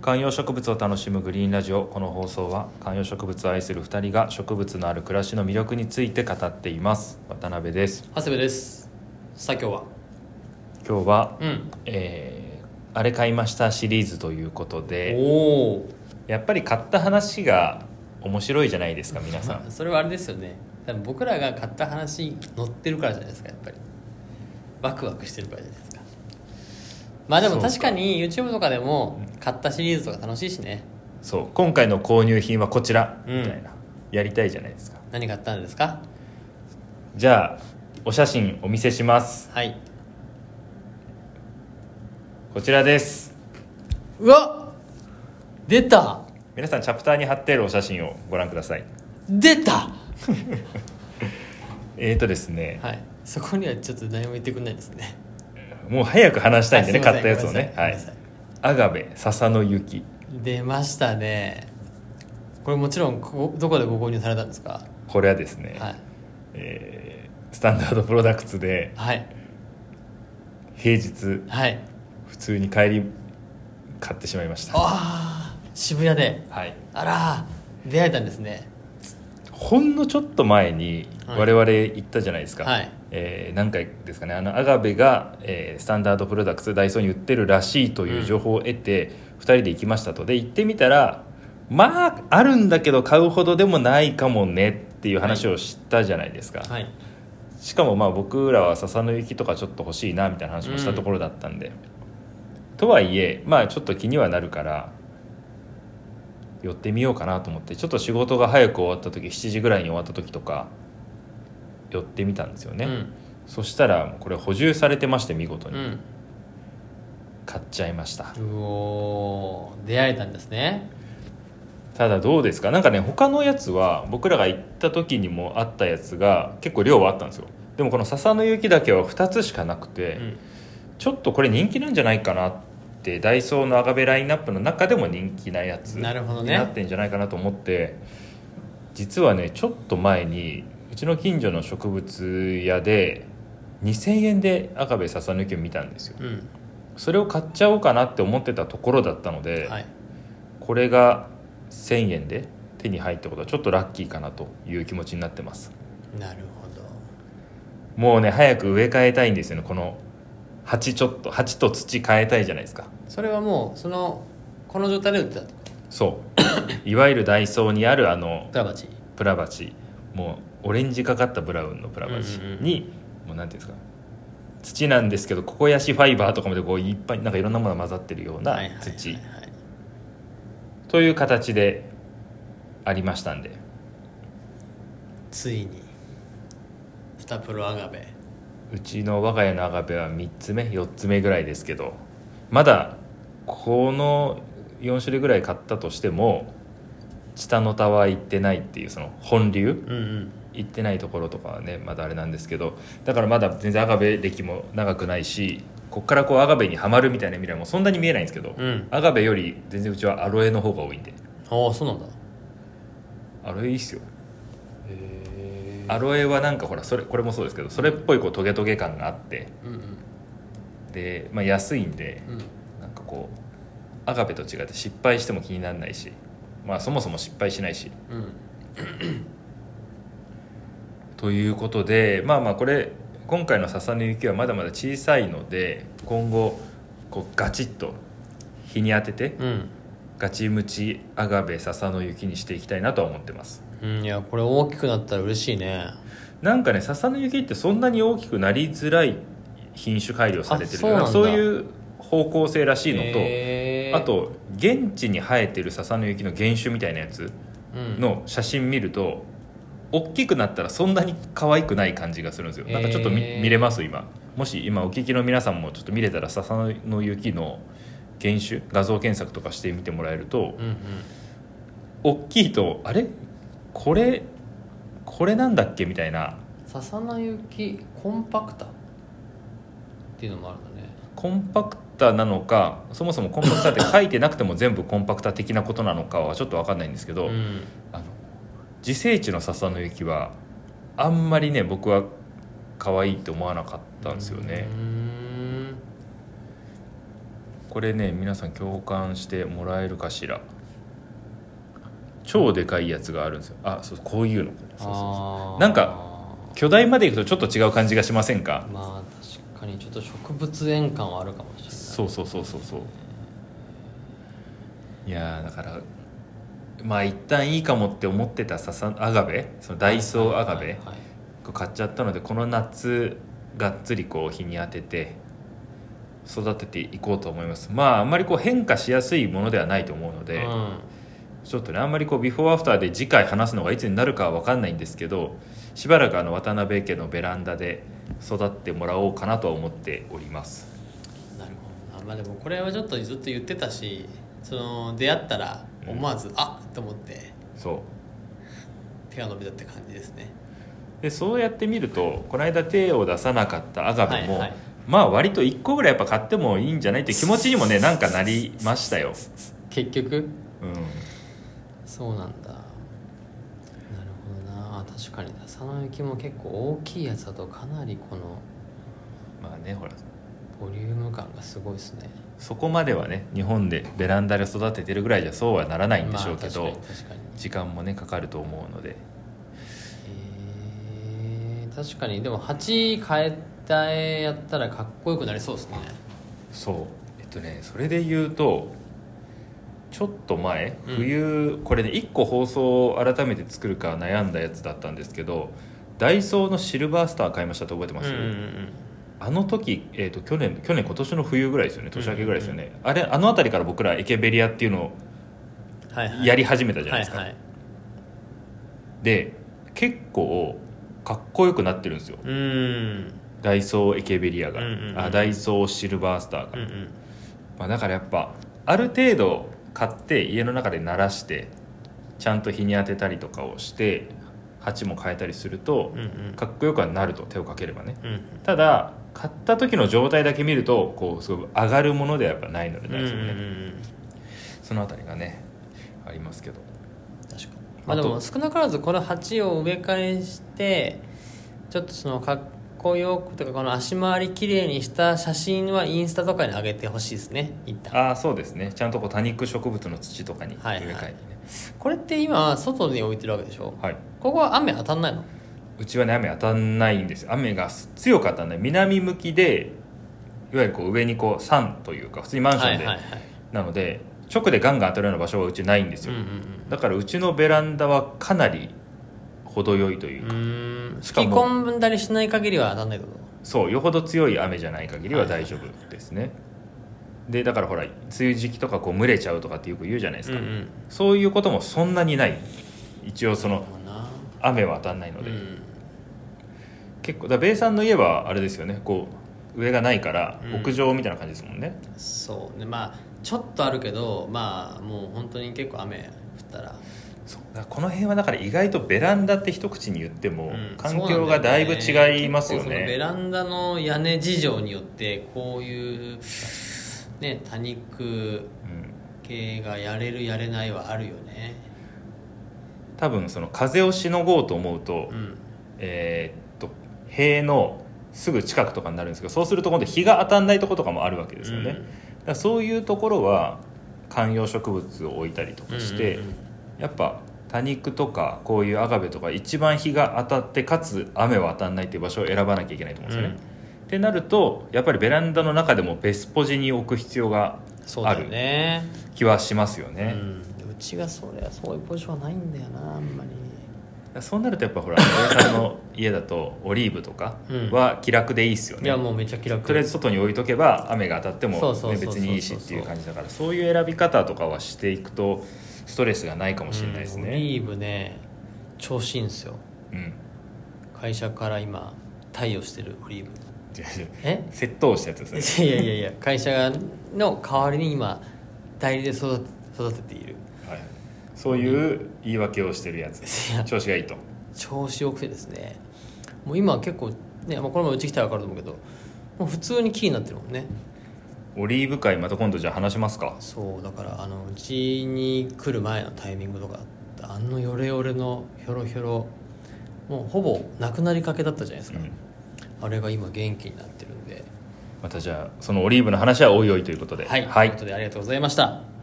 観葉植物を楽しむグリーンラジオ。この放送は観葉植物を愛する2人が植物のある暮らしの魅力について語っています。渡辺です。長谷部です。さあ今日は？今日は、うん。えーあれ買いましたシリーズということでおおやっぱり買った話が面白いじゃないですか皆さん。それはあれですよね。多分僕らが買った話に載ってるからじゃないですかやっぱり。ワクワクしてるからじゃないですかまあでも確かに YouTube とかでも買ったシリーズとか楽しいしね。そう。今回の購入品はこちら、うん。みたいな。やりたいじゃないですか。何買ったんですか？じゃあお写真お見せします。はい。こちらです。うわ出た！皆さんチャプターに貼ってあるお写真をご覧ください。出た！えーとですね、はい。そこにはちょっと何も言ってくんないですねもう早く話したいんでね買ったやつをね。はい。アガベ笹の雪。出ましたね。これもちろんどこでご購入されたんですか？これはですね、はい。えースタンダードプロダクツではい。平日はい。普通に帰り買ってしまいました。ああ渋谷で。はい。あら出会えたんですねほんのちょっと前にはい。我々行ったじゃないですか、はい。えー何回ですかね。あのアガベが、えースタンダードプロダクツダイソーに売ってるらしいという情報を得て、2人で行きましたと。で行ってみたらまああるんだけど買うほどでもないかもねっていう話をしたじゃないですか、はい。しかもまあ僕らは笹の雪とかちょっと欲しいなみたいな話もしたところだったんで、とはいえまあちょっと気にはなるから寄ってみようかなと思ってちょっと仕事が早く終わった時7時ぐらいに終わった時とか寄ってみたんですよね、うん。そしたらこれ補充されてまして見事に。うん。買っちゃいました、うおー出会えたんですね。ただどうですか？なんかね他のやつは僕らが行った時にもあったやつが結構量はあったんですよ。でもこの笹の雪だけは2つしかなくて、うん。ちょっとこれ人気なんじゃないかなってダイソーのアガベラインナップの中でも人気なやつになってんじゃないかなと思って実はねちょっと前にうちの近所の植物屋で2000円でアガベ笹抜きを見たんですよ。うん。それを買っちゃおうかなって思ってたところだったので、はい。これが1000円で手に入ったことはちょっとラッキーかなという気持ちになってます。なるほど。もうね早く植え替えたいんですよね。この鉢ちょっと鉢と土変えたいじゃないですかそれはもうそのこの状態で売ってたと？そう。いわゆるダイソーにあるあのプラバチ。プラバチ。もうオレンジかかったブラウンのプラバチうんうんうん。に、もうなんていうんですか。土なんですけどココヤシファイバーとかまでこういっぱいなんかいろんなものが混ざってるようなはいはいはいという形でありましたんで。ついにスタプロアガベ。うちの我が家のアガベは3つ目4つ目ぐらいですけどまだこの4種類ぐらい買ったとしても下のタワー行ってないっていうその本流うんうん。行ってないところとかはねまだあれなんですけどだからまだ全然アガベ歴も長くないしこっからこうアガベにはまるみたいな未来もそんなに見えないんですけど、うん。アガベより全然うちはアロエの方が多いんで。ああそうなんだ。アロエいいっすよ。へアロエはなんかほらそれこれもそうですけどそれっぽいこうトゲトゲ感があってうんうんで、まあ、安いんでうん。なんかこうアガベと違って失敗しても気にならないしまあそもそも失敗しないし。うん。ということでまあまあこれ今回の笹の雪はまだまだ小さいので今後こうガチッと日に当ててうん。ガチムチアガベ笹の雪にしていきたいなとは思ってます。うん、いやこれ大きくなったら嬉しいね。なんかね笹の雪ってそんなに大きくなりづらい品種改良されてるあそうそういう方向性らしいのと、あと現地に生えてる笹の雪の原種みたいなやつうん。の写真見ると大きくなったらそんなに可愛くない感じがするんですよ。なんかちょっと見れます今。もし今お聞きの皆さんもちょっと見れたら笹の雪の原種画像検索とかしてみてもらえるとうんうん。大きいとあれ？これこれなんだっけ？みたいな。笹の雪コンパクタっていうのもあるんだね。コンパクタなのかそもそもコンパクタって書いてなくても全部コンパクタ的なことなのかはちょっと分かんないんですけど、うん。あの自生地の笹の雪はあんまりね僕は可愛いって思わなかったんですよね。これね皆さん共感してもらえるかしら。超でかいやつがあるんですよ。あそうこういうの。そうそうそう。なんか巨大までいくとちょっと違う感じがしませんか？まあ確かにちょっと植物園感はあるかもしれない。そうそうそうそうそう。いやーだからまあ一旦いいかもって思ってたささアガベ？そのダイソーアガベ、はいはいはいこう買っちゃったのでこの夏がっつりこう日に当てて育てていこうと思います。まああんまりこう変化しやすいものではないと思うので、うん。ちょっとねあんまりこうビフォーアフターで次回話すのがいつになるかは分かんないんですけどしばらくあの渡辺家のベランダで育ってもらおうかなとは思っております。なるほどな。まあでもこれはちょっとずっと言ってたしその出会ったら思わず、あっと思ってそう。手が伸びたって感じですね。でそうやって見るとこの間手を出さなかったアガベも、はいはい。まあ割と1個ぐらいやっぱ買ってもいいんじゃないって気持ちにもねなんかなりましたよ、結局うん、そうなんだ確かに笹の雪も結構大きいやつだとかなりこのまあねほら。ボリューム感がすごいですね。そこまではね日本でベランダで育ててるぐらいじゃそうはならないんでしょうけど、まあ時間もねかかると思うので。えー確かに。でも鉢変えた絵やったらかっこよくなりそうですね。そう。えっとねそれで言うとちょっと前うん。冬、これね1個放送を改めて作るか悩んだやつだったんですけどダイソーのシルバースター買いましたって覚えてます、うんうんうんあの時、えー、と去年去年今年の冬ぐらいですよね。年明けぐらいですよね、あれあの辺りから僕らエケベリアっていうのをやり始めたじゃないですか、はいはい。で結構かっこよくなってるんですよ。ダイソーエケベリアが、あダイソーシルバースターが、うんうん。まあ、だからやっぱある程度買って家の中で慣らしてちゃんと日に当てたりとかをして鉢も変えたりするとうんうん。かっこよくはなると手をかければね。うんただ買った時の状態だけ見るとこうすごく上がるものではやっぱないのでうんうんうんうん。そのあたりがねありますけど。確かに。まあでも少なからずこの鉢を植え替えしてちょっとそのかっこよくとかこの足回りきれいにした写真はインスタとかに上げてほしいですね一旦。ああそうですね。ちゃんとこう多肉植物の土とかに植はいはい。え替えてね。これって今外に置いてるわけでしょ？はい、ここは雨当たんないの？うちはね雨当たんないんですよ。雨が強く当たんない南向きでいわゆるこう上にこう山というか普通にマンションで、はいはいはい。なので直でガンガン当たるような場所はうちないんですよ、うんうん。だからうちのベランダはかなり程よいといううんうか、ーん。しかも。吹き込んだりしない限りは当たんないことそうよほど強い雨じゃない限りは大丈夫ですね、でだからほら梅雨時期とかこう蒸れちゃうとかってよく言うじゃないですか、うんうん。そういうこともそんなにない。一応その雨は当たんないので、うん。結構だ米さんの家はあれですよね。こう上がないからうん。屋上みたいな感じですもんね、そうね。まあちょっとあるけどまあもう本当に結構雨降ったらこの辺はだから意外とベランダって一口に言ってもうん。環境がだいぶ違いますよそうなんだよ。ねベね,、ランダの屋根事情によってこういうね多肉うん、系がやれるやれないはあるよね。多分その風をしのごうと思うと、うん。えーっと塀のすぐ近くとかになるんですけどそうすると今度日が当たんないところとかもあるわけですよね、うん。だそういうところは観葉植物を置いたりとかして、うんうんうんやっぱ多肉とかこういうアガベとか一番日が当たってかつ雨は当たんないっていう場所を選ばなきゃいけないと思うんですよね、ってなるとやっぱりベランダの中でもベスポジに置く必要がそうだよね。気はしますよね、うん、うちがそれはそういうポジションはないんだよなあんまり。そうなるとやっぱほら親さんの家だとオリーブとかは気楽でいいっすよね、いやもうめちゃ気楽。とりあえず外に置いとけば雨が当たっても、ね、別にいいしっていう感じだからそういう選び方とかはしていくとストレスがないかもしれないですうんオねリーブね調子いいんですよ。うん、会社から今貸与してるオリーブ。え？窃盗したやつですね。いやいやいや会社の代わりに今代理で育て育てている。はい、そういう言い訳をしてるやつ。調子がいいと。調子よくてですね。もう今結構ね、まあ、この前うち来たら分かると思うけどもう普通に木になってるもんねオリーブ会また今度じゃあ話しますか。そうだからあのうちに来る前のタイミングとかあのヨレヨレのヒョロヒョロもうほぼなくなりかけだったじゃないですか、うん。あれが今元気になってるんで。またじゃあそのオリーブの話はおいおいということで。はい、はい。ということでありがとうございました